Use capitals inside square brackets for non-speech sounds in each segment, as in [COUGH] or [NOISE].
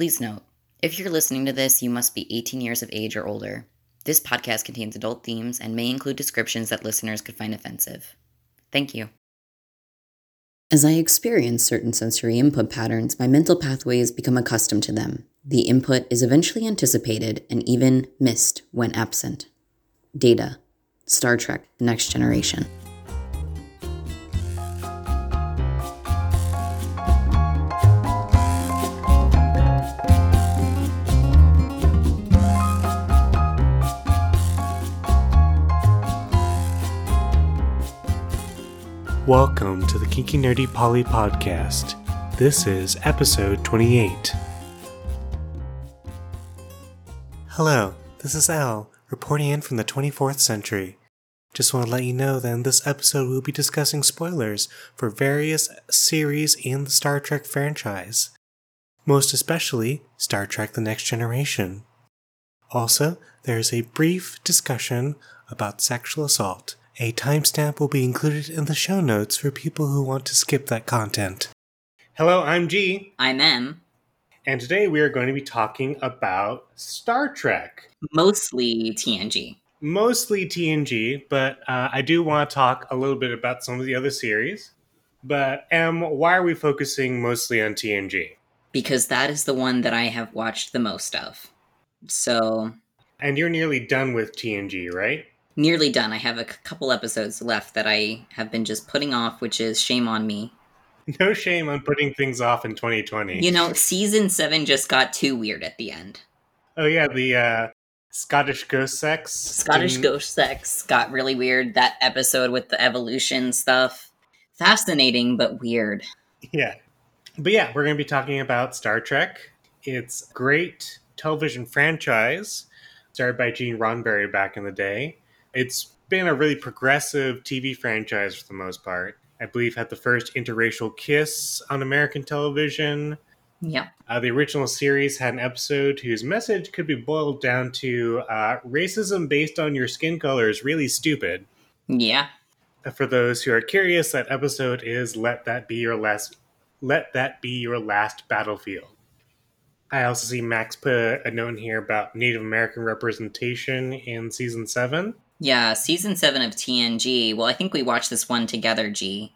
Please note if you're listening to this, you must be 18 years of age or older. This podcast contains adult themes and may include descriptions that listeners could find offensive. Thank you. As I experience certain sensory input patterns, my mental pathways become accustomed to them. The input is eventually anticipated and even missed when absent. Data. Star Trek Next Generation. Welcome to the Kinky Nerdy Polly Podcast. This is episode 28. Hello, this is Al, reporting in from the 24th century. Just want to let you know that in this episode we'll be discussing spoilers for various series in the Star Trek franchise, most especially Star Trek The Next Generation. Also, there is a brief discussion about sexual assault. A timestamp will be included in the show notes for people who want to skip that content. Hello, I'm G, I'm M. and today we are going to be talking about Star Trek. Mostly TNG. Mostly TNG, but uh, I do want to talk a little bit about some of the other series. But M, why are we focusing mostly on TNG? Because that is the one that I have watched the most of. So, And you're nearly done with TNG, right? Nearly done. I have a c- couple episodes left that I have been just putting off, which is shame on me. No shame on putting things off in 2020. You know, season 7 just got too weird at the end. Oh yeah, the uh, Scottish ghost sex. Scottish ghost sex got really weird. That episode with the evolution stuff. Fascinating, but weird. Yeah. But yeah, we're going to be talking about Star Trek. It's a great television franchise started by Gene Roddenberry back in the day. It's been a really progressive TV franchise for the most part. I believe had the first interracial kiss on American television. Yeah. Uh, the original series had an episode whose message could be boiled down to uh, racism based on your skin color is really stupid. Yeah. For those who are curious, that episode is "Let That Be Your Last." Let that be your last battlefield. I also see Max put a, a note in here about Native American representation in season seven. Yeah, season 7 of TNG. Well, I think we watched this one together, G.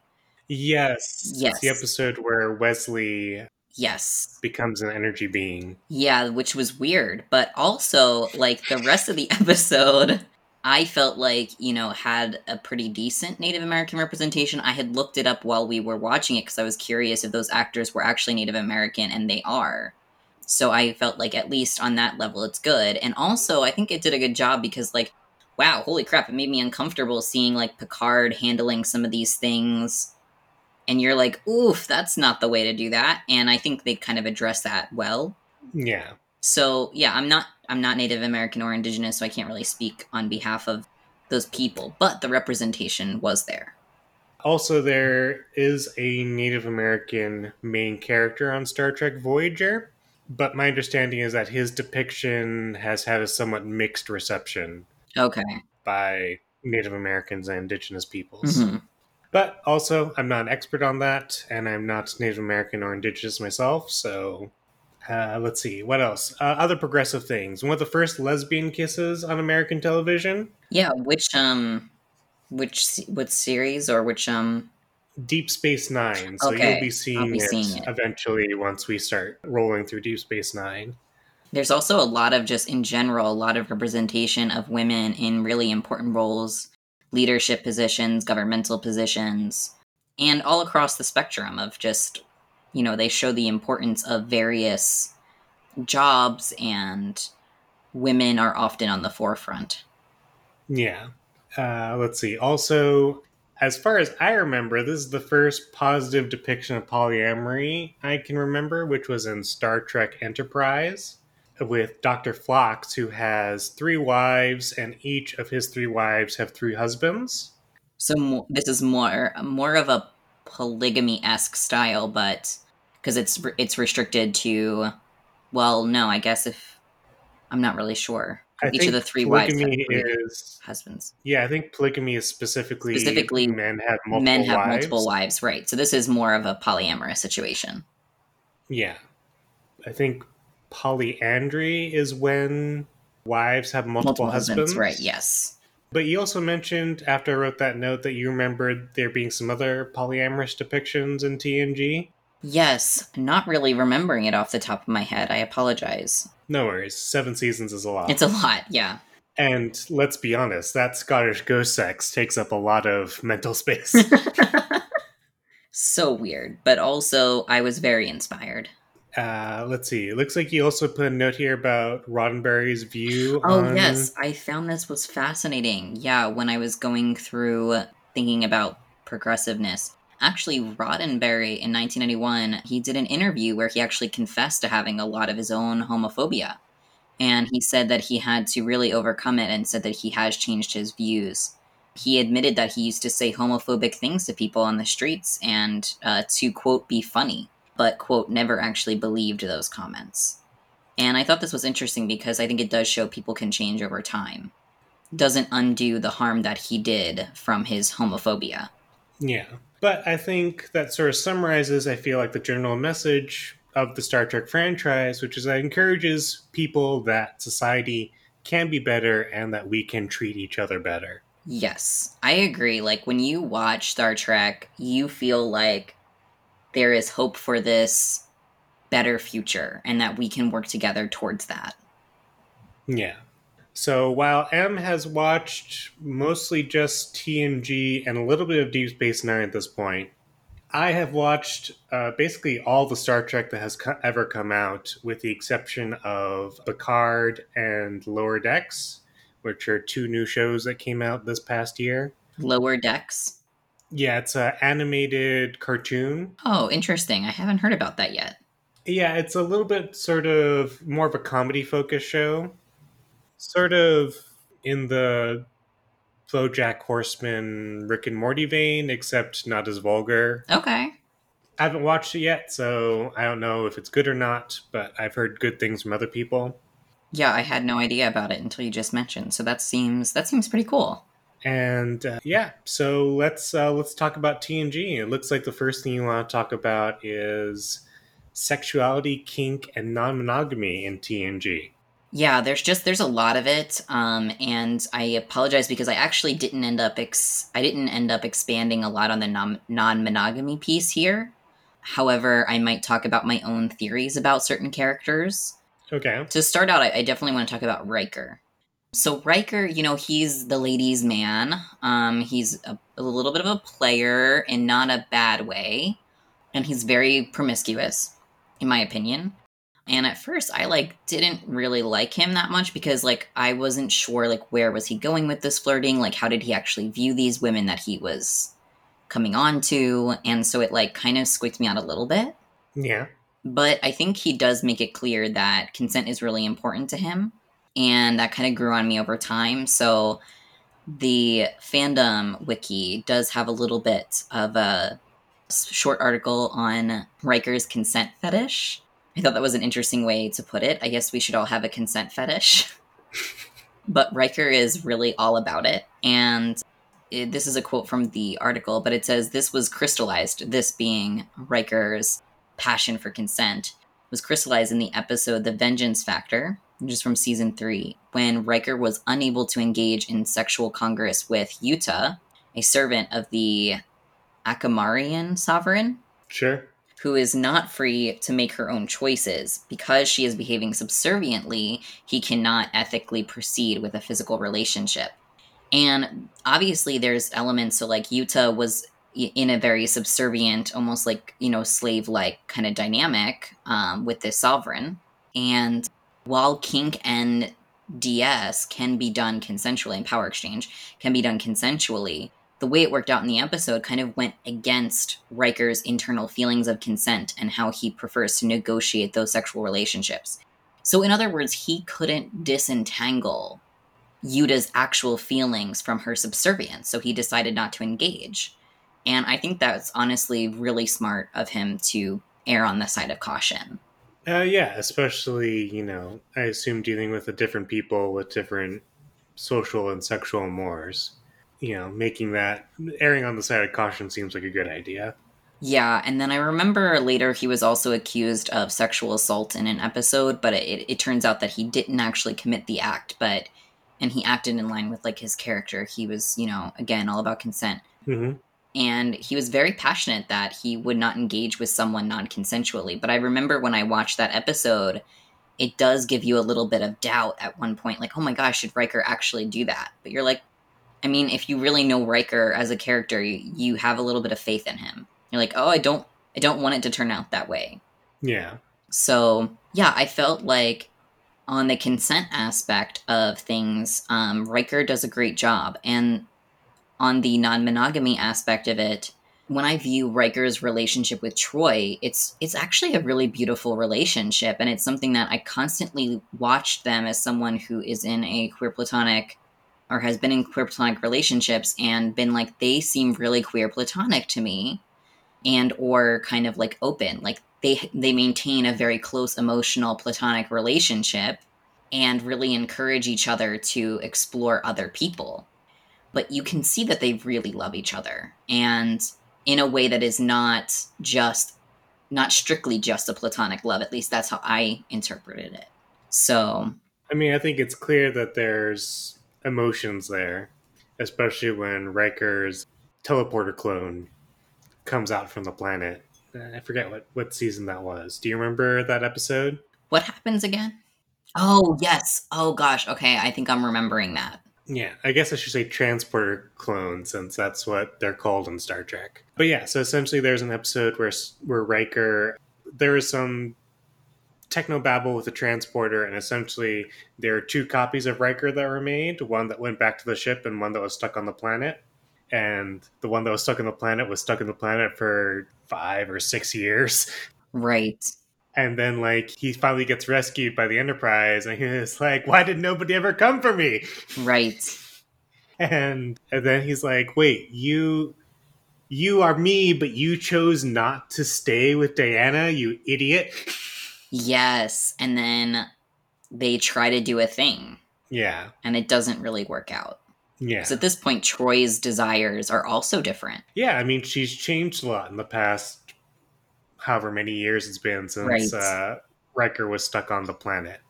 Yes, Yes. it's the episode where Wesley Yes. becomes an energy being. Yeah, which was weird. But also, like, the rest of the [LAUGHS] episode, I felt like, you know, had a pretty decent Native American representation. I had looked it up while we were watching it because I was curious if those actors were actually Native American, and they are. So I felt like, at least on that level, it's good. And also, I think it did a good job because, like, wow, holy crap, it made me uncomfortable seeing, like, Picard handling some of these things. And you're like, oof, that's not the way to do that. And I think they kind of address that well. Yeah, So yeah, I'm not I'm not Native American or Indigenous, so I can't really speak on behalf of those people. But the representation was there. Also, there is a Native American main character on Star Trek Voyager, but my understanding is that his depiction has had a somewhat mixed reception Okay. by Native Americans and Indigenous peoples. Mhm. But also, I'm not an expert on that, and I'm not Native American or Indigenous myself, so. Uh, let's see, what else? Uh, other progressive things. One of the first lesbian kisses on American television Yeah. Which um, which what series or which um? Deep Space Nine. So Okay, you'll be seeing, be it seeing it. eventually once we start rolling through Deep Space Nine. There's also a lot of just in general a lot of representation of women in really important roles, leadership positions, governmental positions, and all across the spectrum of just you know they show the importance of various jobs and women are often on the forefront. Yeah. Uh, let's see. Also, as far as I remember, this is the first positive depiction of polyamory I can remember, which was in Star Trek Enterprise with Dr. Phlox, who has three wives, and each of his three wives have three husbands. So this is more more of a polygamy esque style, but because it's it's restricted to, well, no, I guess if I'm not really sure. I Each of the three wives have is husbands. yeah. I think polygamy is specifically Specifically, men have multiple Men have wives. multiple wives, right? So this is more of a polyamorous situation. Yeah, I think polyandry is when wives have multiple, Multiple husbands. husbands, right? Yes. But you also mentioned after I wrote that note that you remembered there being some other polyamorous depictions in TNG. Yes, not really remembering it off the top of my head. I apologize. No worries, seven seasons is a lot. It's a lot, yeah. and let's be honest, that Scottish ghost sex takes up a lot of mental space. [LAUGHS] so weird, but also I was very inspired. Uh, let's see. It looks like you also put a note here about Roddenberry's view. Oh, on... yes, I found this was fascinating. Yeah, when I was going through thinking about progressiveness. Actually, Roddenberry in 1991, he did an interview where he actually confessed to having a lot of his own homophobia. And he said that he had to really overcome it and said that he has changed his views. He admitted that he used to say homophobic things to people on the streets and uh, to, quote, be funny, but, quote, never actually believed those comments. And I thought this was interesting because I think it does show people can change over time. Doesn't undo the harm that he did from his homophobia. Yeah. But I think that sort of summarizes, I feel like, the general message of the Star Trek franchise, which is that it encourages people that society can be better and that we can treat each other better. Yes, I agree. Like when you watch Star Trek, you feel like there is hope for this better future and that we can work together towards that. Yeah. So while M has watched mostly just TNG and a little bit of Deep Space Nine at this point, I have watched uh, basically all the Star Trek that has co- ever come out, with the exception of Picard and Lower Decks, which are two new shows that came out this past year. Lower Decks. Yeah, it's an animated cartoon. Oh, interesting. I haven't heard about that yet. Yeah, it's a little bit sort of more of a comedy focused show. Sort of in the Bojack Horseman, Rick and Morty vein, except not as vulgar. Okay. I haven't watched it yet, so I don't know if it's good or not, but I've heard good things from other people. Yeah, I had no idea about it until you just mentioned. So that seems that seems pretty cool. And uh, yeah, so let's uh, let's talk about TNG. It looks like the first thing you want to talk about is sexuality, kink, and non-monogamy in TNG. Yeah, there's just there's a lot of it, um, and I apologize because I actually didn't end up ex- I didn't end up expanding a lot on the non non-monogamy piece here. However, I might talk about my own theories about certain characters. Okay. To start out, I, I definitely want to talk about Riker. So Riker, you know, he's the ladies' man. Um, he's a, a little bit of a player in not a bad way, and he's very promiscuous, in my opinion. And at first, I like didn't really like him that much because like I wasn't sure like where was he going with this flirting? Like how did he actually view these women that he was coming on to? And so it like kind of squeaked me out a little bit. Yeah. But I think he does make it clear that consent is really important to him. And that kind of grew on me over time. So the fandom wiki does have a little bit of a short article on Riker's consent fetish. I thought that was an interesting way to put it. I guess we should all have a consent fetish. [LAUGHS] but Riker is really all about it. And it, this is a quote from the article, but it says this was crystallized, this being Riker's passion for consent, was crystallized in the episode The Vengeance Factor, is from season three, when Riker was unable to engage in sexual congress with Yuta, a servant of the Akamarian sovereign. Sure. Who is not free to make her own choices. Because she is behaving subserviently, he cannot ethically proceed with a physical relationship. And obviously, there's elements so like Yuta was in a very subservient, almost like, you know, slave like kind of dynamic um, with this sovereign. And while kink and DS can be done consensually, and power exchange can be done consensually, the way it worked out in the episode kind of went against Riker's internal feelings of consent and how he prefers to negotiate those sexual relationships. So, in other words, he couldn't disentangle Yuta's actual feelings from her subservience, so he decided not to engage. And I think that's honestly really smart of him to err on the side of caution. Uh, yeah, especially, you know, I assume dealing with a different people with different social and sexual mores. You know, making that erring on the side of caution seems like a good idea. Yeah, and then I remember later he was also accused of sexual assault in an episode, but it, it turns out that he didn't actually commit the act, but and he acted in line with like his character. He was, you know, again all about consent. hmm and he was very passionate that he would not engage with someone non-consensually. But i remember when i watched that episode it does give you a little bit of doubt at one point like oh my gosh should Riker actually do that? But you're like i mean if you really know Riker as a character you, you have a little bit of faith in him. You're like oh i don't i don't want it to turn out that way. Yeah. so yeah, I felt like on the consent aspect of things, um, Riker does a great job, and on the non-monogamy aspect of it, when I view Riker's relationship with Troi, it's it's actually a really beautiful relationship, and it's something that I constantly watch them as someone who is in a queer platonic or has been in queer platonic relationships and been like they seem really queer platonic to me and or kind of like open like they they maintain a very close emotional platonic relationship and really encourage each other to explore other people but you can see that they really love each other. And in a way that is not just not strictly just a platonic love at least that's how i interpreted it. So I mean, I think it's clear that there's emotions there, especially when Riker's teleporter clone comes out from the planet. I forget what, what season that was. Do you remember that episode? what happens again? Oh yes. Oh gosh. Okay. I think i'm remembering that Yeah, I guess I should say transporter clone since that's what they're called in Star Trek. But yeah, so essentially there's an episode where where Riker there is some technobabble with the transporter and essentially there are two copies of Riker that were made, one that went back to the ship and one that was stuck on the planet. And the one that was stuck on the planet was stuck on the planet for 5 or 6 years. right And then like he finally gets rescued by the Enterprise and he's like, "Why did nobody ever come for me?" right. And and then he's like wait you you are me but you chose not to stay with Deanna you idiot. Yes and then they try to do a thing. Yeah. And it doesn't really work out. Yeah. Because at this point Troi's desires are also different. Yeah i mean she's changed a lot in the past however many years it's been since Right. uh Riker was stuck on the planet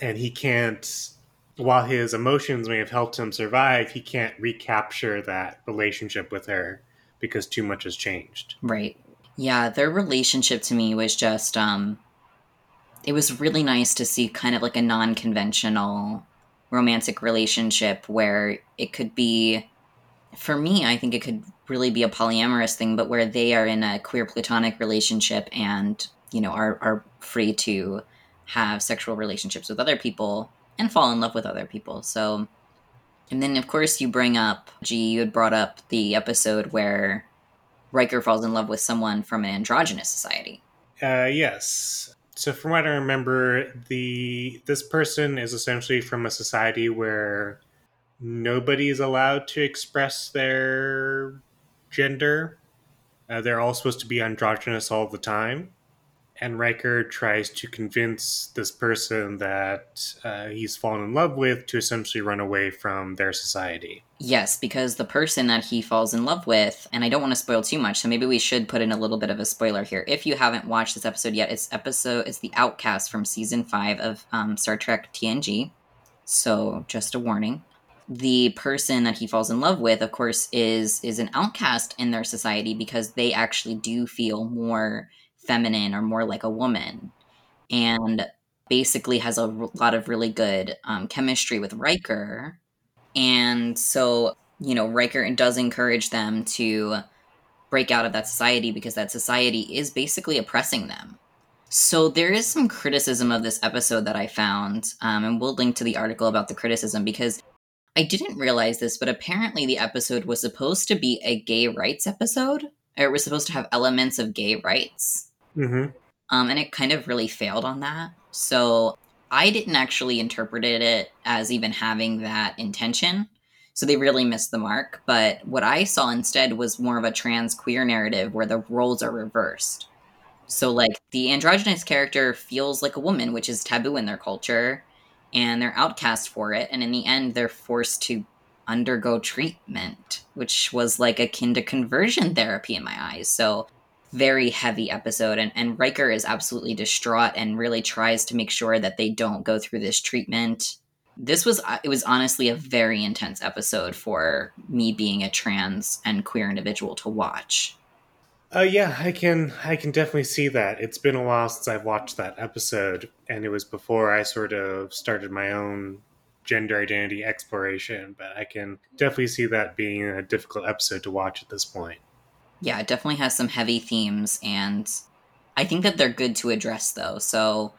and he can't while his emotions may have helped him survive he can't recapture that relationship with her because too much has changed Right. Yeah, their relationship to me was just um it was really nice to see kind of like a non-conventional romantic relationship where it could be for me, I think it could really be a polyamorous thing, but where they are in a queer platonic relationship and, you know, are are free to have sexual relationships with other people and fall in love with other people. So and then of course you bring up G, you had brought up the episode where Riker falls in love with someone from an androgynous society. Uh, yes. So from what I remember, the this person is essentially from a society where nobody is allowed to express their gender. Uh, they're all supposed to be androgynous all the time. And Riker tries to convince this person that uh, he's fallen in love with to essentially run away from their society. Yes, because the person that he falls in love with, and I don't want to spoil too much, so maybe we should put in a little bit of a spoiler here. If you haven't watched this episode yet, it's episode it's the Outcast from season five of um, Star Trek TNG. So just a warning. The person that he falls in love with, of course, is is an outcast in their society because they actually do feel more feminine or more like a woman, and basically has a r- lot of really good um, chemistry with Riker and so, you know, Riker does encourage them to break out of that society because that society is basically oppressing them. So there is some criticism of this episode that I found, um, and we'll link to the article about the criticism because I didn't realize this, but apparently the episode was supposed to be a gay rights episode, or it was supposed to have elements of gay rights Mm-hmm. um, and it kind of really failed on that. So I didn't actually interpret it as even having that intention. So they really missed the mark. But what I saw instead was more of a trans queer narrative where the roles are reversed. So, like, the androgynous character feels like a woman, which is taboo in their culture, and they're outcast for it. And in the end, they're forced to undergo treatment, which was like akin to conversion therapy in my eyes. So, very heavy episode. And, and Riker is absolutely distraught and really tries to make sure that they don't go through this treatment. This was, uh, it was honestly a very intense episode for me being a trans and queer individual to watch. Uh, yeah, I can I can definitely see that. It's been a while since I've watched that episode, and it was before I sort of started my own gender identity exploration. But I can definitely see that being a difficult episode to watch at this point. Yeah, it definitely has some heavy themes, and I think that they're good to address though. So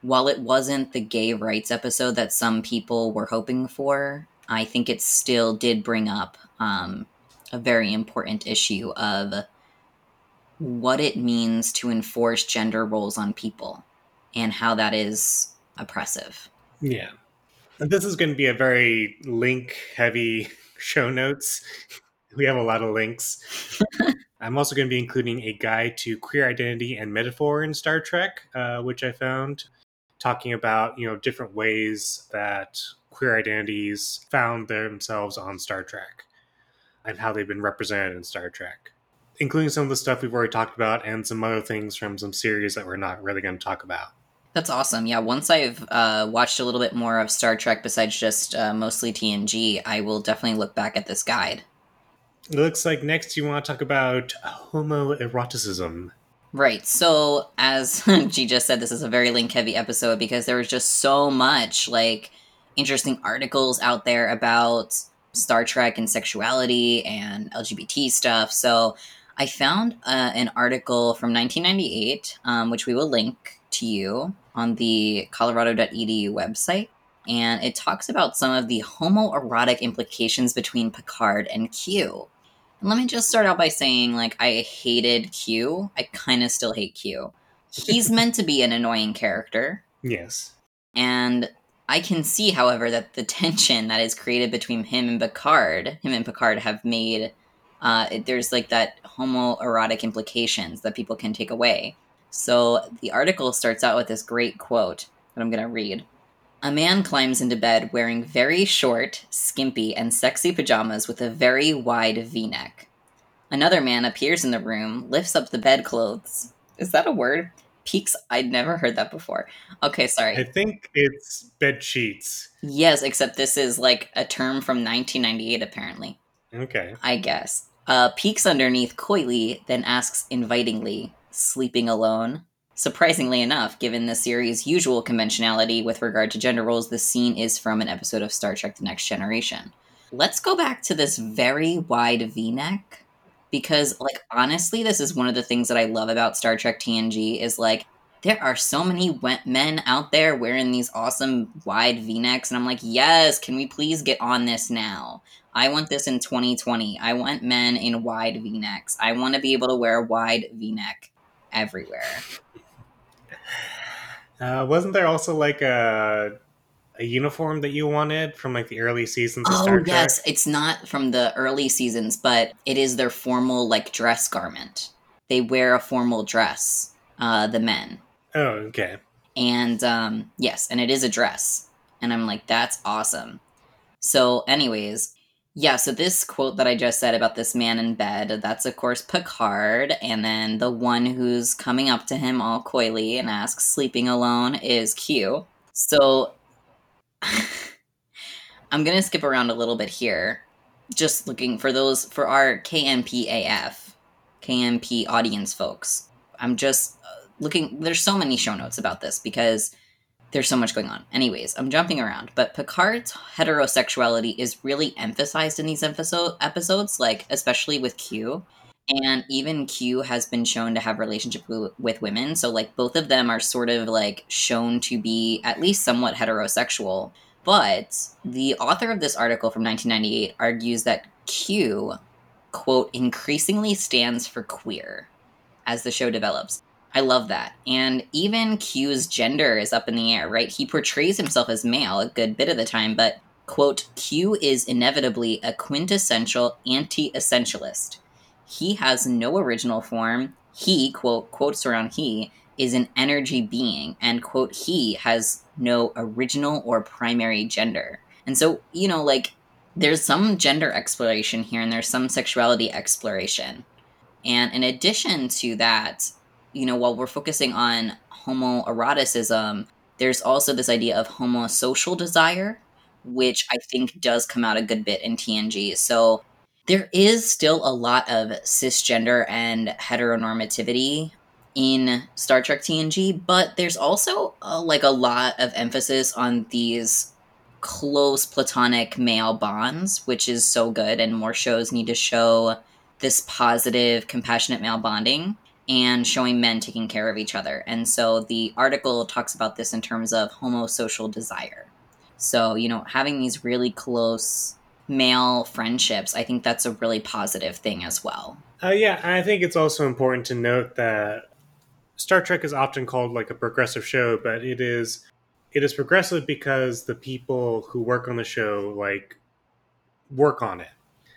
while it wasn't the gay rights episode that some people were hoping for, I think it still did bring up um, a very important issue of what it means to enforce gender roles on people and how that is oppressive. Yeah. And this is going to be a very link heavy [LAUGHS] show notes. We have a lot of links. [LAUGHS] I'm also going to be including a guide to queer identity and metaphor in Star Trek, uh, which I found talking about you know different ways that queer identities found themselves on Star Trek and how they've been represented in Star Trek including some of the stuff we've already talked about and some other things from some series that we're not really going to talk about. That's awesome. Yeah, once I've uh, watched a little bit more of Star Trek besides just uh, mostly TNG, I will definitely look back at this guide. It looks like next you want to talk about homoeroticism. Right. So, as [LAUGHS] G just said, this is a very link heavy episode because there was just so much like interesting articles out there about Star Trek and sexuality and LGBT stuff. So, I found uh, an article from 1998, um, which we will link to you on the colorado.edu website. And it talks about some of the homoerotic implications between Picard and Q. And let me just start out by saying, like, I hated Q. I kind of still hate Q. He's [LAUGHS] meant to be an annoying character. Yes. And I can see, however, that the tension that is created between him and Picard, him and Picard have made uh, there's like that homoerotic implications that people can take away. So the article starts out with this great quote that I'm going to read. A man climbs into bed wearing very short, skimpy, and sexy pajamas with a very wide v neck. Another man appears in the room, lifts up the bedclothes. Is that a word? Peeks? I'd never heard that before. Okay, sorry. I think it's bed sheets. Yes, except this is like a term from 1998, apparently. Okay. I guess. Uh, peeks underneath coyly, then asks invitingly, sleeping alone? Surprisingly enough, given the series' usual conventionality with regard to gender roles, the scene is from an episode of Star Trek The Next Generation. Let's go back to this very wide v neck because, like, honestly, this is one of the things that I love about Star Trek TNG is like, there are so many men out there wearing these awesome wide v necks, and I'm like, yes, can we please get on this now? I want this in 2020. I want men in wide v necks. I want to be able to wear a wide v neck everywhere. [SIGHS] Uh, wasn't there also like a a uniform that you wanted from like the early seasons of oh, Star Trek? yes, it's not from the early seasons, but it is their formal like dress garment. They wear a formal dress, uh, the men. Oh, okay. And um, yes, and it is a dress, and I'm like, that's awesome. So, anyways, yeah, so this quote that I just said about this man in bed, that's of course Picard, and then the one who's coming up to him all coyly and asks, sleeping alone, is Q. So [LAUGHS] I'm gonna skip around a little bit here, just looking for those, for our KMPAF, KMP audience folks. I'm just looking, there's so many show notes about this because there's so much going on. Anyways, I'm jumping around, but Picard's heterosexuality is really emphasized in these episode episodes, like especially with Q. And even Q has been shown to have relationship w- with women, so like both of them are sort of like shown to be at least somewhat heterosexual. But the author of this article from 1998 argues that Q, quote, increasingly stands for queer as the show develops. I love that. And even Q's gender is up in the air, right? He portrays himself as male a good bit of the time, but, quote, Q is inevitably a quintessential anti essentialist. He has no original form. He, quote, quotes around he, is an energy being, and, quote, he has no original or primary gender. And so, you know, like, there's some gender exploration here and there's some sexuality exploration. And in addition to that, you know, while we're focusing on homoeroticism, there's also this idea of homosocial desire, which I think does come out a good bit in TNG. So there is still a lot of cisgender and heteronormativity in Star Trek TNG, but there's also uh, like a lot of emphasis on these close platonic male bonds, which is so good, and more shows need to show this positive, compassionate male bonding and showing men taking care of each other. And so the article talks about this in terms of homosocial desire. So, you know, having these really close male friendships, I think that's a really positive thing as well. Uh, yeah, I think it's also important to note that Star Trek is often called like a progressive show, but it is it is progressive because the people who work on the show like work on it.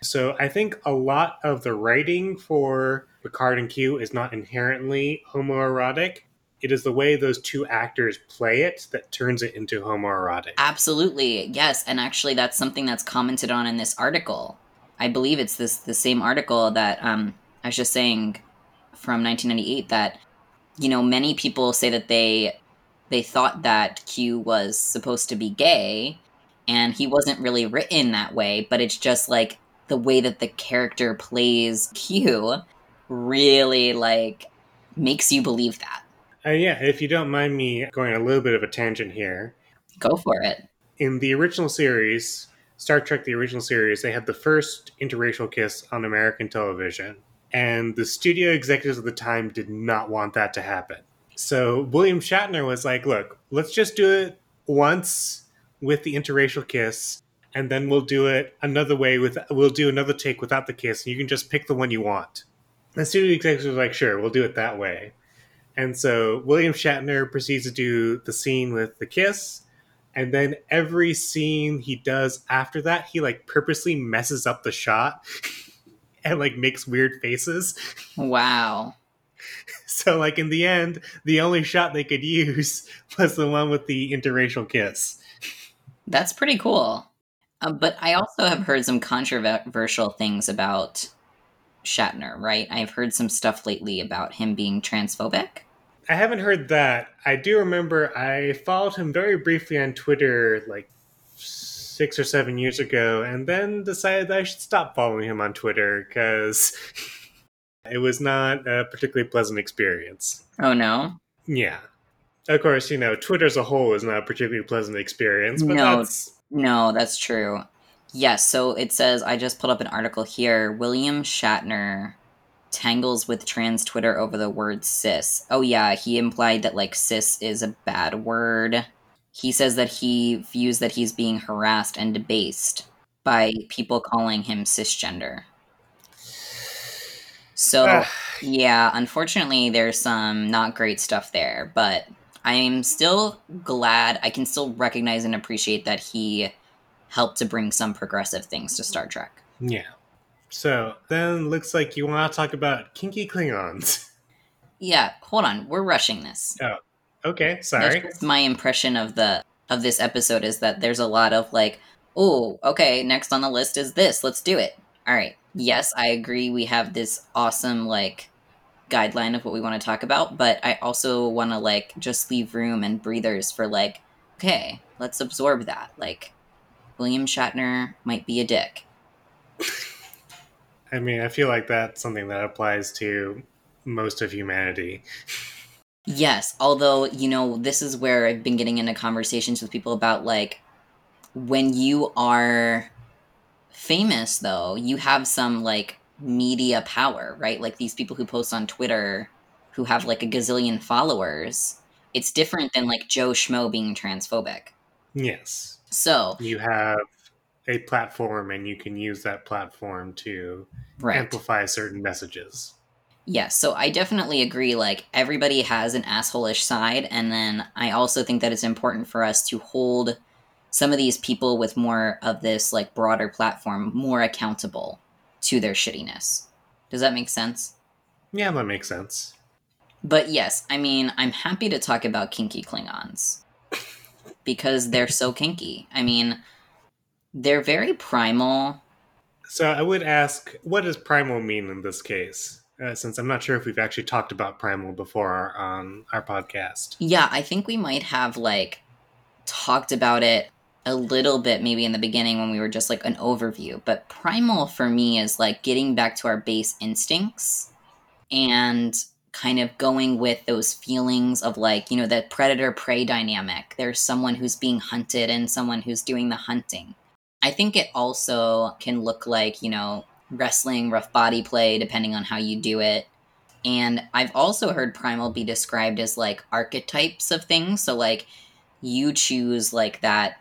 So I think a lot of the writing for Picard and Q is not inherently homoerotic. It is the way those two actors play it that turns it into homoerotic. Absolutely. Yes, and actually that's something that's commented on in this article. I believe it's this the same article that um, I was just saying from 1998 that you know many people say that they they thought that Q was supposed to be gay and he wasn't really written that way, but it's just like the way that the character plays Q really like makes you believe that. Uh, yeah, if you don't mind me going a little bit of a tangent here. Go for it. In the original series, Star Trek the original series, they had the first interracial kiss on American television. And the studio executives at the time did not want that to happen. So William Shatner was like, look, let's just do it once with the interracial kiss and then we'll do it another way with we'll do another take without the kiss and you can just pick the one you want. The studio executives were like, sure, we'll do it that way. And so William Shatner proceeds to do the scene with the kiss, and then every scene he does after that, he like purposely messes up the shot [LAUGHS] and like makes weird faces. Wow. [LAUGHS] So like in the end, the only shot they could use [LAUGHS] was the one with the interracial kiss. That's pretty cool. Uh, but I also have heard some controversial things about Shatner, right? I've heard some stuff lately about him being transphobic. I haven't heard that. I do remember I followed him very briefly on Twitter like six or seven years ago, and then decided that I should stop following him on Twitter because [LAUGHS] it was not a particularly pleasant experience. Oh, no? Yeah. Of course, you know, Twitter as a whole is not a particularly pleasant experience, but no, that's. No, that's true. Yes, so it says I just pulled up an article here. William Shatner tangles with trans Twitter over the word cis. Oh yeah, he implied that like cis is a bad word. He says that he views that he's being harassed and debased by people calling him cisgender. So, yeah, unfortunately, there's some not great stuff there, but I'm still glad I can still recognize and appreciate that he helped to bring some progressive things to Star Trek. Yeah. So then looks like you want to talk about kinky Klingons. [LAUGHS] Yeah, hold on. We're rushing this. Oh, okay. Sorry. My impression of the of this episode is that there's a lot of like, oh, okay, next on the list is this. Let's do it. All right. Yes, I agree. We have this awesome like guideline of what we want to talk about, but I also want to like just leave room and breathers for like, okay, let's absorb that. Like, William Shatner might be a dick. I mean, I feel like that's something that applies to most of humanity. Yes, although, you know, this is where I've been getting into conversations with people about like when you are famous though, you have some like media power, right? Like these people who post on Twitter who have like a gazillion followers. It's different than like Joe Schmo being transphobic. Yes. So you have a platform and you can use that platform to Right. amplify certain messages. Yes, so I definitely agree. Like, everybody has an assholeish side, and then I also think that it's important for us to hold some of these people with more of this, like, broader platform more accountable to their shittiness. Does that make sense? Yeah, that makes sense. But yes, I mean, I'm happy to talk about kinky Klingons because they're so kinky. I mean, They're very primal. So I would ask, what does primal mean in this case? Uh, since I'm not sure if we've actually talked about primal before on our podcast. Yeah, I think we might have like talked about it a little bit maybe in the beginning when we were just like an overview. But primal for me is like getting back to our base instincts and kind of going with those feelings of like, you know, the predator prey dynamic. There's someone who's being hunted and someone who's doing the hunting. I think it also can look like, you know, wrestling, rough body play, depending on how you do it. And I've also heard primal be described as like archetypes of things. So, like, you choose like that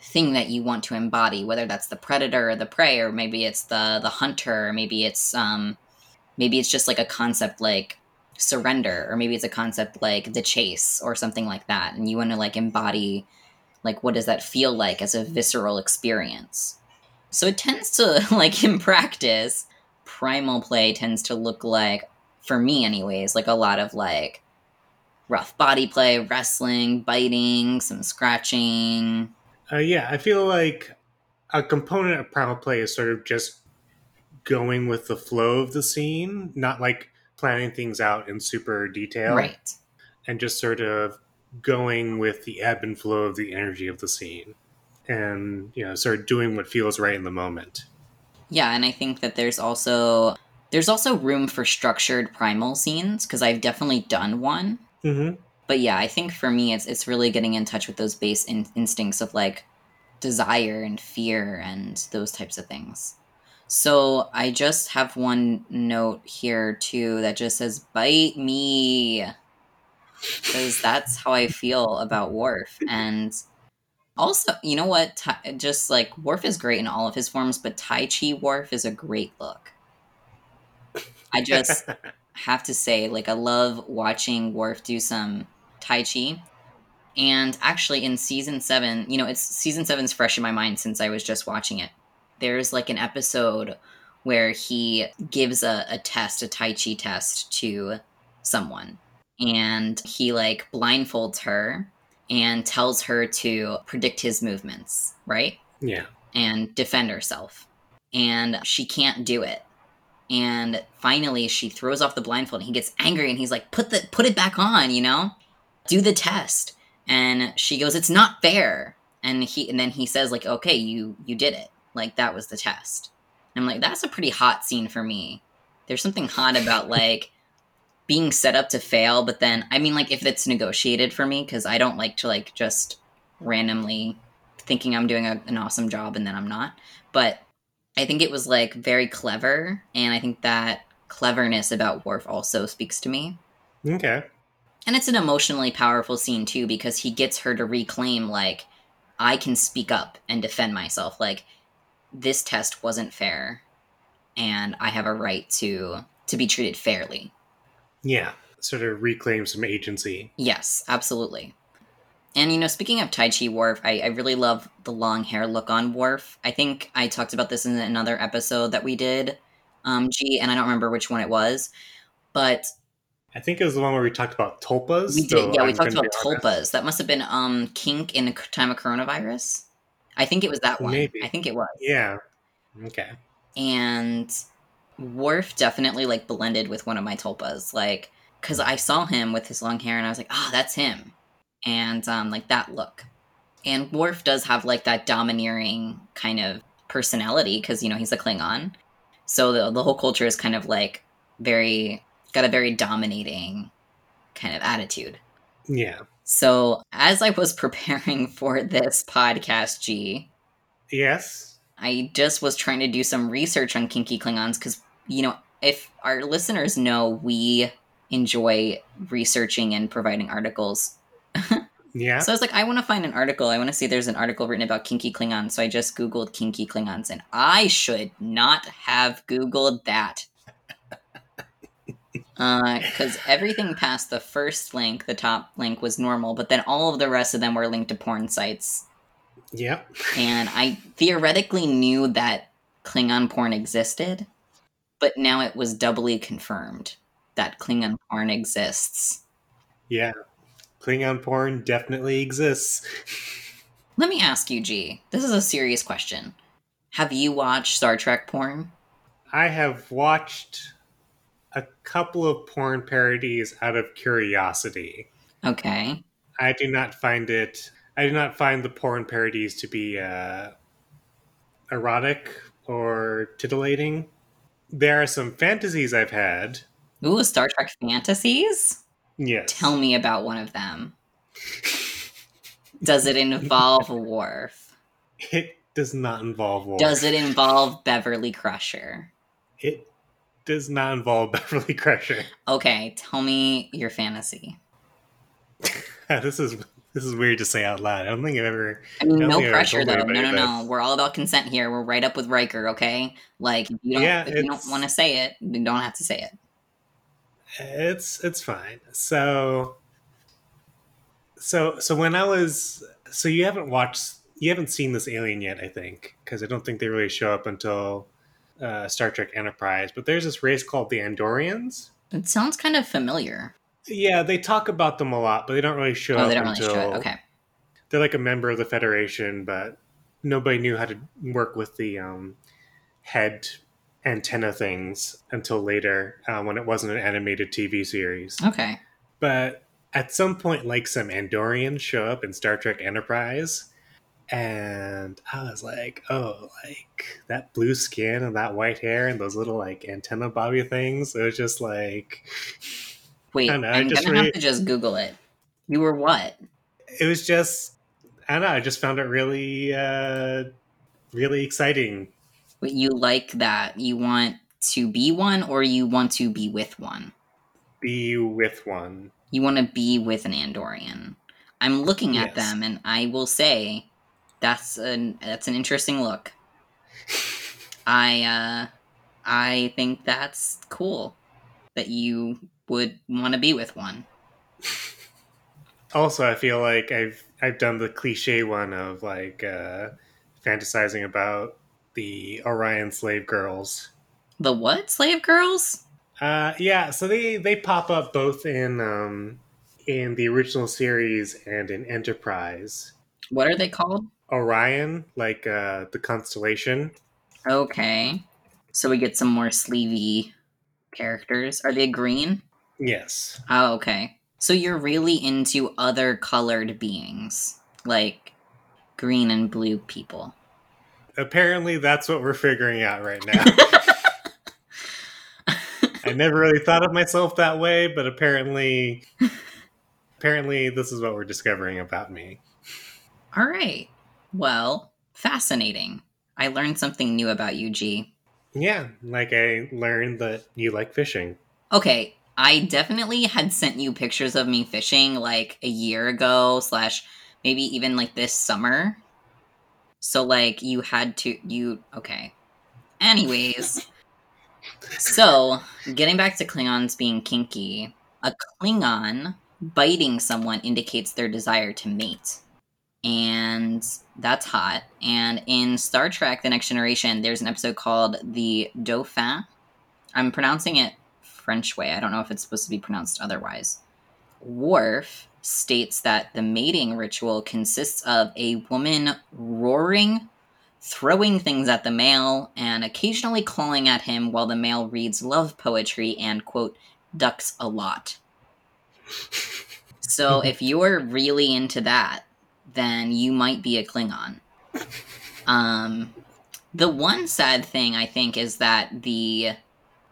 thing that you want to embody, whether that's the predator or the prey, or maybe it's the the hunter, or maybe it's um maybe it's just like a concept like surrender, or maybe it's a concept like the chase or something like that. And you want to like embody like what does that feel like as a visceral experience. So it tends to [LAUGHS] like in practice, primal play tends to look like for me anyways, like a lot of like rough body play, wrestling, biting, some scratching. Uh, yeah, I feel like a component of primal play is sort of just going with the flow of the scene, not like planning things out in super detail. Right. And just sort of going with the ebb and flow of the energy of the scene and, you know, sort of doing what feels right in the moment. Yeah, and I think that there's also there's also room for structured primal scenes because I've definitely done one. Mm-hmm. But yeah, I think for me, it's it's really getting in touch with those base in- instincts of like desire and fear and those types of things. So I just have one note here too that just says "bite me," because that's how I feel about Worf. And also, you know what? Ti- just like Worf is great in all of his forms, but Tai Chi Worf is a great look. I just [LAUGHS] have to say, like, I love watching Worf do some Tai Chi. And actually, in season seven, you know, it's season seven's fresh in my mind since I was just watching it. There's like an episode where he gives a, a test, a Tai Chi test to someone. And he like blindfolds her and tells her to predict his movements, right? yeah. and defend herself. And she can't do it. And finally she throws off the blindfold and he gets angry and he's like, put the put it back on, you know? Do the test. And she goes, It's not fair. And he and then he says, like, okay, you you did it. Like that was the test. And I'm like, that's a pretty hot scene for me. There's something hot about [LAUGHS] like being set up to fail, but then I mean like if it's negotiated for me, because I don't like to like just randomly thinking I'm doing a, an awesome job and then I'm not. But I think it was like very clever, and I think that cleverness about Worf also speaks to me. Okay. And it's an emotionally powerful scene too because he gets her to reclaim like I can speak up and defend myself. Like this test wasn't fair and I have a right to to be treated fairly. Yeah. Sort of reclaim some agency. Yes, absolutely. And you know, speaking of Tai Chi Worf, I, I really love the long hair look on Worf. I think I talked about this in another episode that we did, um, G, and I don't remember which one it was, but I think it was the one where we talked about tulpas. we did. so yeah, we I'm talked about tulpas. That must have been um kink in the time of coronavirus. I think it was that one. Maybe. I think it was. Yeah. Okay. and Worf definitely like blended with one of my tulpas, like because I saw him with his long hair and I was like, oh, that's him, and um, like that look. And Worf does have like that domineering kind of personality because you know he's a Klingon, so the the whole culture is kind of like very got a very dominating kind of attitude. Yeah. So as I was [LAUGHS] preparing for this podcast, G, Yes. I just was trying to do some research on kinky Klingons because, you know, if our listeners know, we enjoy researching and providing articles. [LAUGHS] Yeah. So I was like, I want to find an article. I want to see there's an article written about kinky Klingons. So I just Googled kinky Klingons and I should not have Googled that. Uh, because everything past the first link, the top link, was normal, but then all of the rest of them were linked to porn sites Yep. and I theoretically knew that Klingon porn existed, but now it was doubly confirmed that Klingon porn exists. Yeah. Klingon porn definitely exists. [LAUGHS] Let me ask you, G. This is a serious question. Have you watched Star Trek porn? I have watched a couple of porn parodies out of curiosity. Okay. I do not find it. I do not find the porn parodies to be uh, erotic or titillating. There are some fantasies I've had. Ooh, Star Trek fantasies? Yes. Tell me about one of them. Does it involve [LAUGHS] Worf? It does not involve war. Does it involve Beverly Crusher? It does not involve [LAUGHS] Beverly Crusher. Okay, tell me your fantasy. [LAUGHS] this is this is weird to say out loud. I don't think I've ever. I mean, I no pressure though. No, no, no. this. We're all about consent here. We're right up with Riker, okay? Like, if you don't, Yeah, if you don't want to say it, you don't have to say it. It's it's fine. So so so when I was so you haven't watched you haven't seen this alien yet, I think, because I don't think they really show up until uh, Star Trek Enterprise. But there's this race called the Andorians. It sounds kind of familiar. Yeah, they talk about them a lot, but they don't really show Oh, up they don't really until show it. Okay. they're like a member of the Federation, but nobody knew how to work with the um, head antenna things until later uh, when it wasn't an animated TV series. Okay. But at some point, like some Andorians show up in Star Trek Enterprise, and I was like, oh, like that blue skin and that white hair and those little like antenna bobby things. It was just like, Wait, I know, I I'm just gonna have to just Google it. You were what? it was just, I don't know, I just found it really, uh, really exciting. Wait, you like that? You want to be one, or you want to be with one? Be with one. You want to be with an Andorian. I'm looking at Yes. them, and I will say that's an that's an interesting look. I uh, I think that's cool that you would want to be with one. Also, I feel like I've I've done the cliche one of like uh, fantasizing about the Orion slave girls. The what? Slave girls? Uh, yeah, so they they pop up both in um, in the original series and in Enterprise. What are they called? Orion, like uh, the constellation. Okay. So we get some more sleevey characters. Are they green? Yes. Oh, okay. So you're really into other colored beings, like green and blue people. Apparently, that's what we're figuring out right now. [LAUGHS] [LAUGHS] I never really thought of myself that way, but apparently, [LAUGHS] apparently, this is what we're discovering about me. All right. Well, fascinating. I learned something new about you, G. Yeah, like I learned that you like fishing. Okay, I definitely had sent you pictures of me fishing like a year ago, slash maybe even like this summer. So like you had to you okay. Anyways, [LAUGHS] so getting back to Klingons being kinky, a Klingon biting someone indicates their desire to mate. And that's hot. And in Star Trek The Next Generation, there's an episode called The Dauphin. I'm pronouncing it French way. I don't know if it's supposed to be pronounced otherwise. Worf states that the mating ritual consists of a woman roaring, throwing things at the male, and occasionally clawing at him while the male reads love poetry and, quote, ducks a lot. [LAUGHS] So if you're really into that, then you might be a Klingon. Um, the one sad thing I think is that the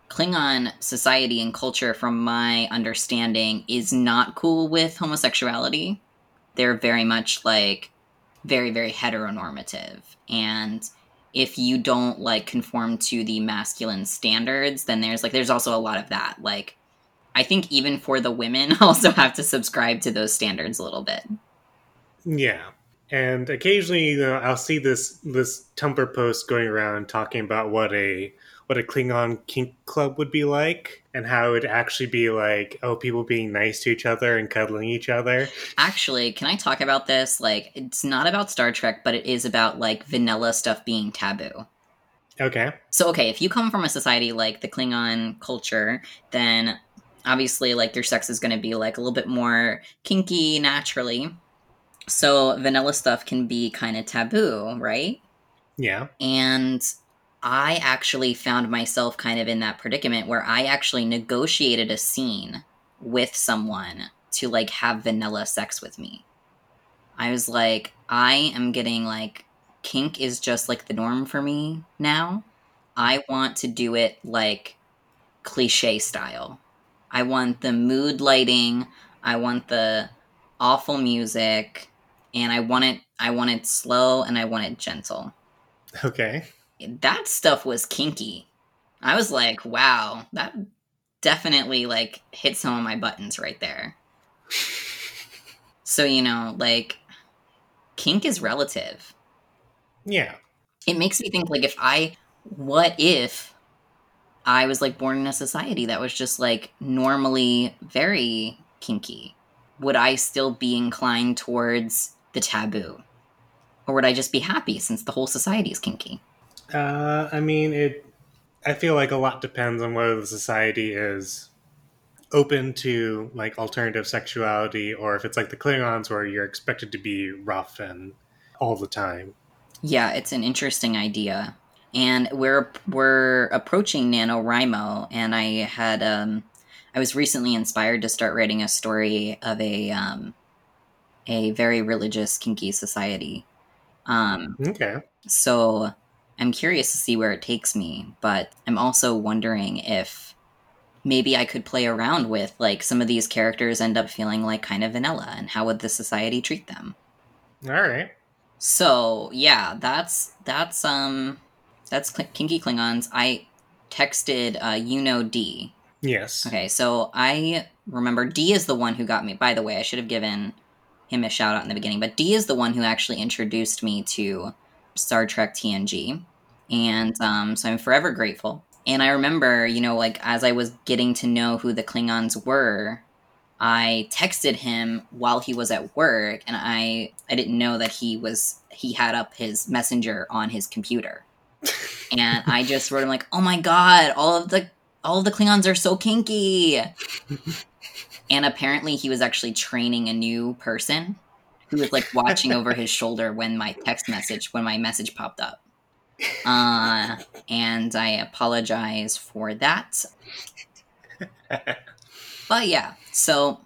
Klingon society and culture, from my understanding, is not cool with homosexuality. They're very much like very, very heteronormative. And if you don't like conform to the masculine standards, then there's like there's also a lot of that. Like I think even for the women [LAUGHS] also have to subscribe to those standards a little bit. Yeah. And occasionally, you know, I'll see this this Tumblr post going around talking about what a what a Klingon kink club would be like, and how it would actually be like, oh, people being nice to each other and cuddling each other. Actually, can I talk about this? Like, it's not about Star Trek, but it is about like vanilla stuff being taboo. Okay. So, okay, if you come from a society like the Klingon culture, then obviously, like, your sex is going to be like a little bit more kinky naturally. So vanilla stuff can be kind of taboo, right? Yeah. And I actually found myself kind of in that predicament where I actually negotiated a scene with someone to like have vanilla sex with me. I was like, I am getting like kink is just like the norm for me now. I want to do it like cliche style. I want the mood lighting, I want the awful music, and I want it I want it slow and I want it gentle. Okay. That stuff was kinky. I was like, wow, that definitely like hit some of my buttons right there. so, you know, like kink is relative. Yeah. It makes me think like if I what if I was like born in a society that was just like normally very kinky? Would I still be inclined towards the taboo? Or would I just be happy since the whole society is kinky? Uh, I mean, it. I feel like a lot depends on whether the society is open to like alternative sexuality, or if it's like the Klingons, where you're expected to be rough and all the time. Yeah, it's an interesting idea. And we're we're approaching NaNoWriMo, and I had um, I was recently inspired to start writing a story of a um, a very religious kinky society. Um, Okay. so I'm curious to see where it takes me, but I'm also wondering if maybe I could play around with like some of these characters end up feeling like kind of vanilla, and how would the society treat them? All right. So yeah, that's that's um that's Cl- Kinky Klingons. I texted uh, you know D. Yes. Okay, so I remember D is the one who got me. By the way, I should have given him a shout out in the beginning, but D is the one who actually introduced me to Star Trek TNG, and um, so I'm forever grateful. And I remember, you know, like as I was getting to know who the Klingons were, I texted him while he was at work, and I I didn't know that he was he had up his messenger on his computer, [LAUGHS] and I just wrote him like, "Oh my god, all of the all of the Klingons are so kinky," [LAUGHS] and apparently he was actually training a new person who was like watching over his [LAUGHS] shoulder when my text message when my message popped up. Uh, and I apologize for that. But yeah, so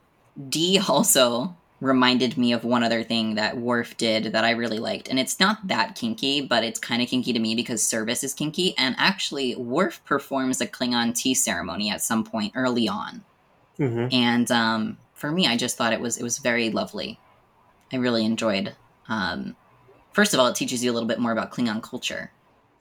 D also reminded me of one other thing that Worf did that I really liked. And it's not that kinky, but it's kind of kinky to me because service is kinky. And actually, Worf performs a Klingon tea ceremony at some point early on. Hmm And um, for me, I just thought it was it was very lovely. I really enjoyed. Um, first of all, it teaches you a little bit more about Klingon culture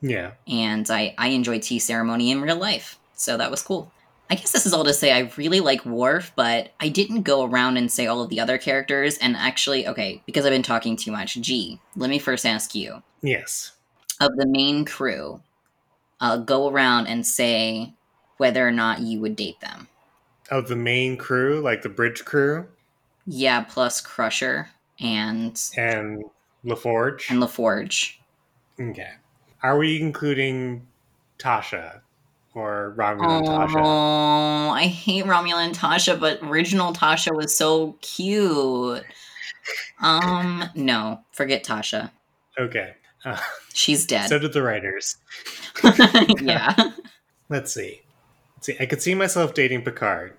Yeah. and I, I enjoy tea ceremony in real life. So that was cool. I guess this is all to say I really like Worf, but I didn't go around and say all of the other characters. And actually, okay, because I've been talking too much, G, let me first ask you Yes. of the main crew, uh, go around and say whether or not you would date them. Of the main crew, like the bridge crew Yeah, plus Crusher and and LaForge. and LaForge. okay. Are we including Tasha or Romulan Tasha? Oh, I hate Romulan and Tasha, but original Tasha was so cute. Um, no, forget Tasha. Okay. Uh, She's dead. so did the writers. [LAUGHS] yeah. [LAUGHS] Let's see. Let's see. I could see myself dating Picard.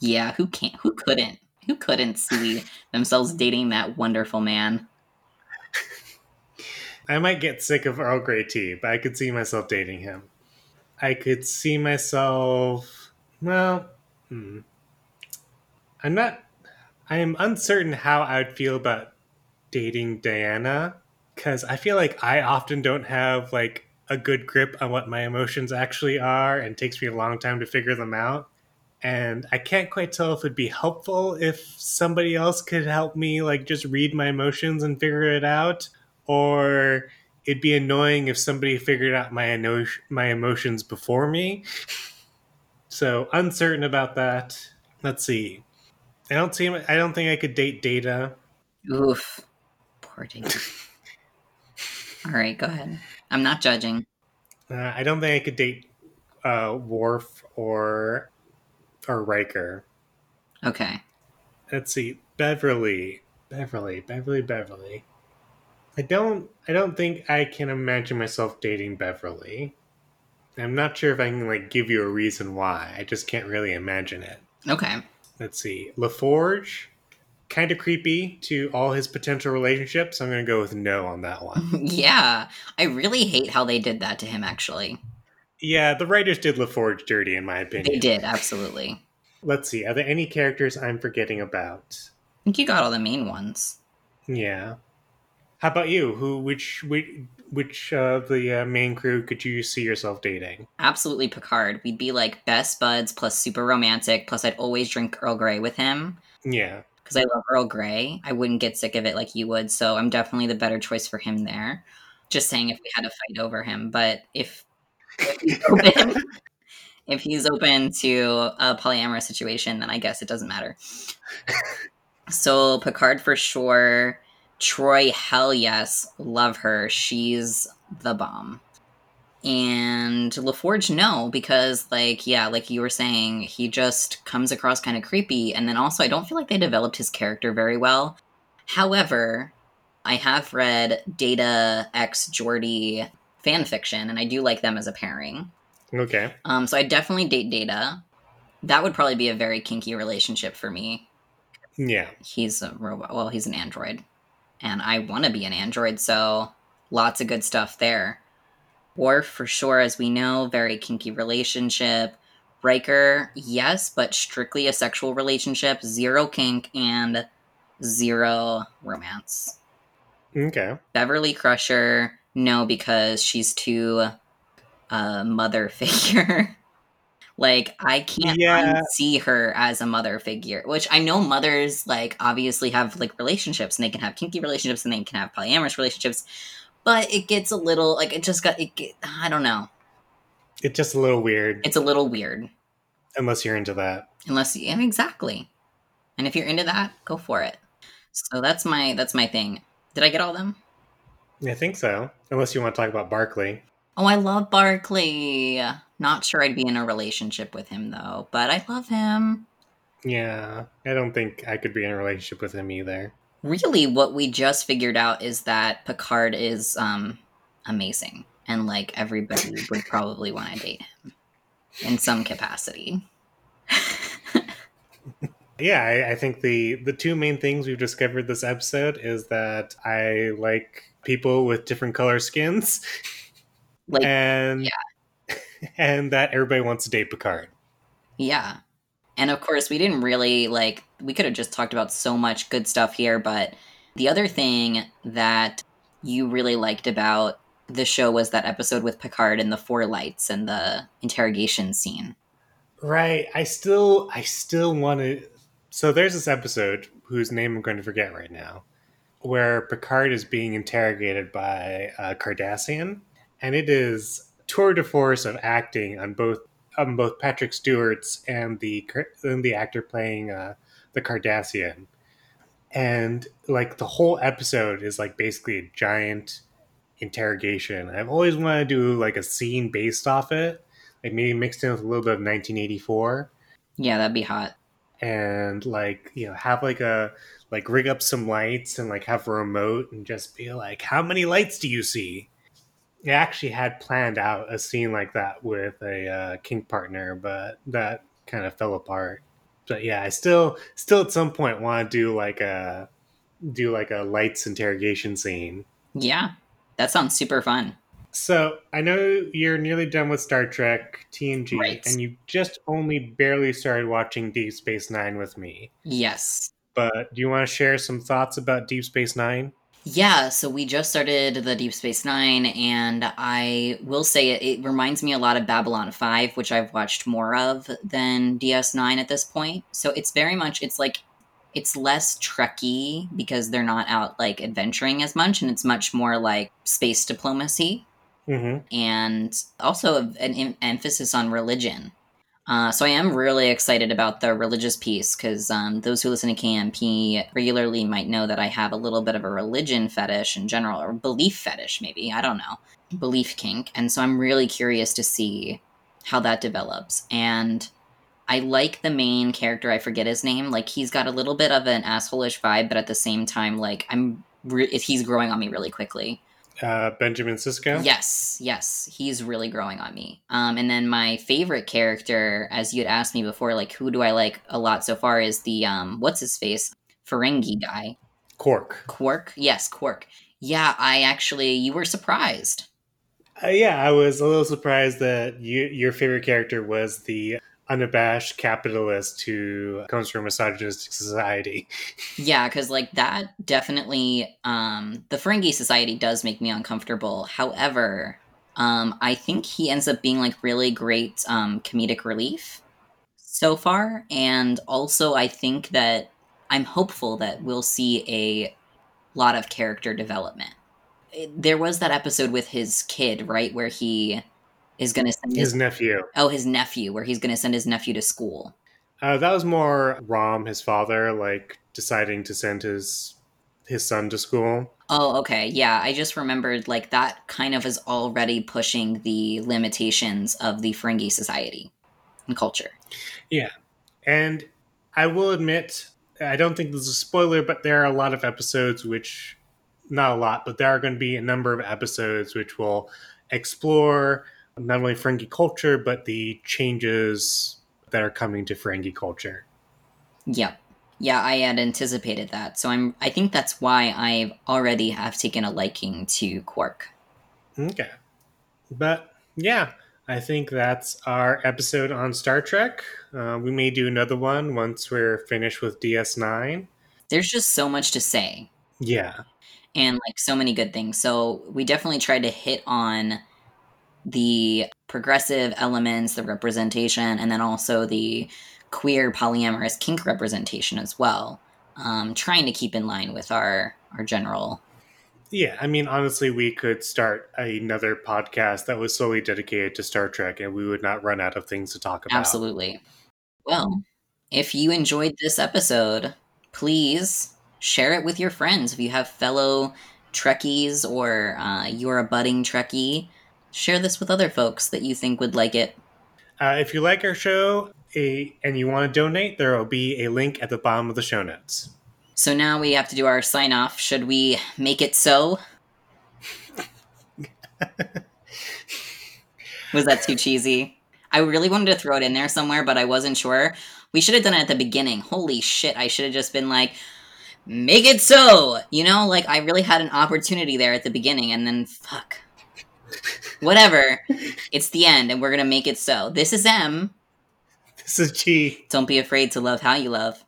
Yeah, who can't who couldn't? Who couldn't see themselves dating that wonderful man? I might get sick of Earl Grey tea, but I could see myself dating him. I could see myself. Well, hmm. I'm not. I am uncertain how I would feel about dating Deanna because I feel like I often don't have like a good grip on what my emotions actually are, and takes me a long time to figure them out. And I can't quite tell if it'd be helpful if somebody else could help me, like just read my emotions and figure it out, or it'd be annoying if somebody figured out my eno- my emotions before me. [LAUGHS] So uncertain about that. Let's see. I don't see. I don't think I could date Data. Oof. Poor Data. [LAUGHS] All right, go ahead. I'm not judging. Uh, I don't think I could date uh, Worf or or Riker. Okay. Let's see. Beverly. Beverly, Beverly, Beverly. I don't I don't think I can imagine myself dating Beverly. I'm not sure if I can like give you a reason why. I just can't really imagine it. Okay. Let's see. LaForge, kind of creepy to all his potential relationships. I'm going to go with no on that one. [LAUGHS] yeah. I really hate how they did that to him, actually. Yeah, the writers did LaForge dirty, in my opinion. They did, absolutely. Let's see. Are there any characters I'm forgetting about? I think you got all the main ones. Yeah. How about you? Who, which, which, which of the uh, main crew could you see yourself dating? Absolutely Picard. We'd be like best buds plus super romantic. Plus, I'd always drink Earl Grey with him. Yeah. Because I love Earl Grey. I wouldn't get sick of it like you would. So I'm definitely the better choice for him there. Just saying if we had a fight over him. But if, [LAUGHS] if he's open, to a polyamorous situation, then I guess it doesn't matter. so Picard for sure. Troi, hell yes, love her. She's the bomb. And LaForge, no, because, like, yeah, like you were saying, he just comes across kind of creepy. And then also, I don't feel like they developed his character very well. However, I have read Data X Geordi fan fiction, and I do like them as a pairing. Okay. Um, so I definitely date Data. That would probably be a very kinky relationship for me. Yeah. He's a robot. Well, he's an android and I want to be an android, so lots of good stuff there. Worf, for sure, as we know, very kinky relationship. Riker, yes, but strictly a sexual relationship, zero kink and zero romance. Okay. Beverly Crusher, no, because she's too uh, mother [LAUGHS] figure. Like I can't yeah. see her as a mother figure, which I know mothers like obviously have like relationships and they can have kinky relationships and they can have polyamorous relationships, but it gets a little like it just got it. Get, I don't know. It's just a little weird. It's a little weird. Unless you're into that. Unless yeah, exactly. And if you're into that, go for it. So that's my that's my thing. Did I get all them? I think so. Unless you want to talk about Barclay. Oh, I love Barclay. Not sure I'd be in a relationship with him though, but I love him. Yeah, I don't think I could be in a relationship with him either. Really, what we just figured out is that Picard is um, amazing, and like everybody would probably want to date him in some capacity. [LAUGHS] yeah, I, I, think the the two main things we've discovered this episode is that I like people with different color skins, [LAUGHS] like, and yeah [LAUGHS] and that everybody wants to date Picard. Yeah. And of course, we didn't really like, we could have just talked about so much good stuff here, but the other thing that you really liked about the show was that episode with Picard and the four lights and the interrogation scene. Right. I still, I still want to. So there's this episode whose name I'm going to forget right now, where Picard is being interrogated by a Cardassian, and it is tour de force of acting on both on both Patrick Stewart's and the and the actor playing uh, the Cardassian, and like the whole episode is like basically a giant interrogation. I've always wanted to do like a scene based off it, like maybe mixed in with a little bit of 1984. Yeah, that'd be hot. And like you know, have like a like rig up some lights and like have a remote and just be like, how many lights do you see? I actually had planned out a scene like that with a uh, kink partner, but that kind of fell apart. But yeah, I still still at some point want to do like a do like a lights interrogation scene. Yeah, that sounds super fun. So I know you're nearly done with Star Trek TNG, right. and you just only barely started watching Deep Space Nine with me. Yes. But do you want to share some thoughts about Deep Space Nine? Yeah, so we just started the Deep Space Nine, and I will say it, it, reminds me a lot of Babylon 5, which I've watched more of than DS9 at this point. So it's very much, it's like, it's less Trekky because they're not out like adventuring as much, and it's much more like space diplomacy. Mm-hmm. And also an em- emphasis on religion. Uh, so I am really excited about the religious piece because um, those who listen to KNP regularly might know that I have a little bit of a religion fetish in general, or belief fetish, maybe. I don't know. Belief kink. And so I'm really curious to see how that develops. And I like the main character. I forget his name. Like he's got a little bit of an assholeish vibe, but at the same time, like I'm re- he's growing on me really quickly. Uh, Benjamin Sisko. Yes, yes, he's really growing on me. Um, and then my favorite character, as you had asked me before, like who do I like a lot so far, is the um, what's his face, Ferengi guy, Quark. Quark. Yes, Quark. Yeah, I actually you were surprised. Uh, yeah, I was a little surprised that you, your favorite character was the unabashed capitalist who comes from a misogynistic society. [LAUGHS] Yeah, because like that definitely, um, the Ferengi society does make me uncomfortable. However, um, I think he ends up being like really great um, comedic relief so far, and also I think that I'm hopeful that we'll see a lot of character development. There was that episode with his kid, right, where he is going to send his, His nephew. oh his nephew, where he's going to send his nephew to school. Uh, that was more Rom, his father, like deciding to send his his son to school. Oh, okay. Yeah, I just remembered like that kind of is already pushing the limitations of the Ferengi society and culture. Yeah. And I will admit, I don't think this is a spoiler, but there are a lot of episodes which, not a lot, but there are going to be a number of episodes which will explore not only Ferengi culture, but the changes that are coming to Ferengi culture. Yep. Yeah, I had anticipated that. So I'm I think that's why I already have taken a liking to Quark. Okay. But yeah, I think that's our episode on Star Trek. Uh, we may do another one once we're finished with DS9. There's just so much to say Yeah. and like so many good things. So we definitely tried to hit on the progressive elements, the representation, and then also the queer polyamorous kink representation as well. Um, trying to keep in line with our our general. Yeah, I mean, honestly, we could start another podcast that was solely dedicated to Star Trek, and we would not run out of things to talk about. Absolutely. Well, if you enjoyed this episode, please share it with your friends. If you have fellow Trekkies or uh, you're a budding Trekkie, share this with other folks that you think would like it. Uh, if you like our show a, and you want to donate, there will be a link at the bottom of the show notes. So now we have to do our sign off. Should we make it so? [LAUGHS] Was that too cheesy? I really wanted to throw it in there somewhere, but I wasn't sure. We should have done it at the beginning. Holy shit, I should have just been like, make it so! You know, like I really had an opportunity there at the beginning, and then fuck. Whatever. It's the end, and we're gonna make it so. This is M. This is G. Don't be afraid to love how you love,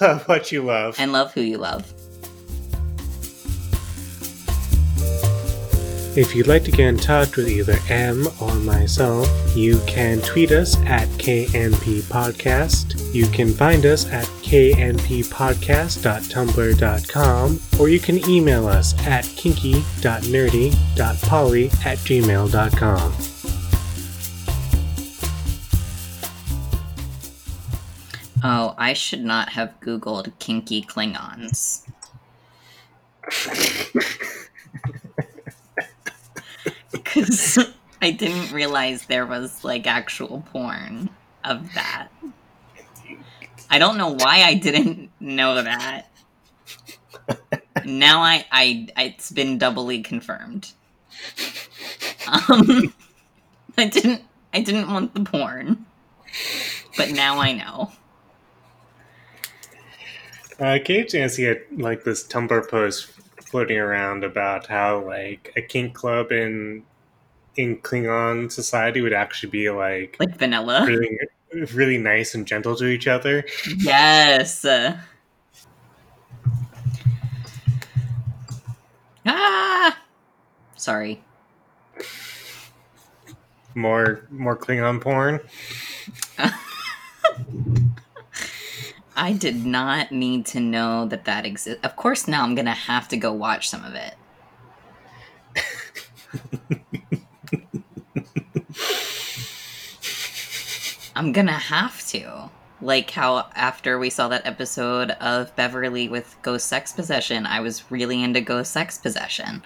Love what you love. and love who you love. If you'd like to get in touch with either M or myself, you can tweet us at KNP Podcast. You can find us at knppodcast.tumblr.com, or you can email us at kinky.nerdy.poly at gmail.com. Oh, I should not have Googled kinky Klingons. [LAUGHS] Because [LAUGHS] I didn't realize there was like actual porn of that. I don't know why I didn't know that. Now I, I, it's been doubly confirmed. Um, [LAUGHS] I didn't, I didn't want the porn, but now I know. Uh, Kate Jancy had like this Tumblr post floating around about how like a kink club in in Klingon society would actually be like Like vanilla. really really nice and gentle to each other. Yes. Ah. Sorry. More more Klingon porn. [LAUGHS] I did not need to know that that exists. Of course, now I'm gonna have to go watch some of it. [LAUGHS] I'm gonna have to. Like how after we saw that episode of Beverly with ghost sex possession, I was really into ghost sex possession.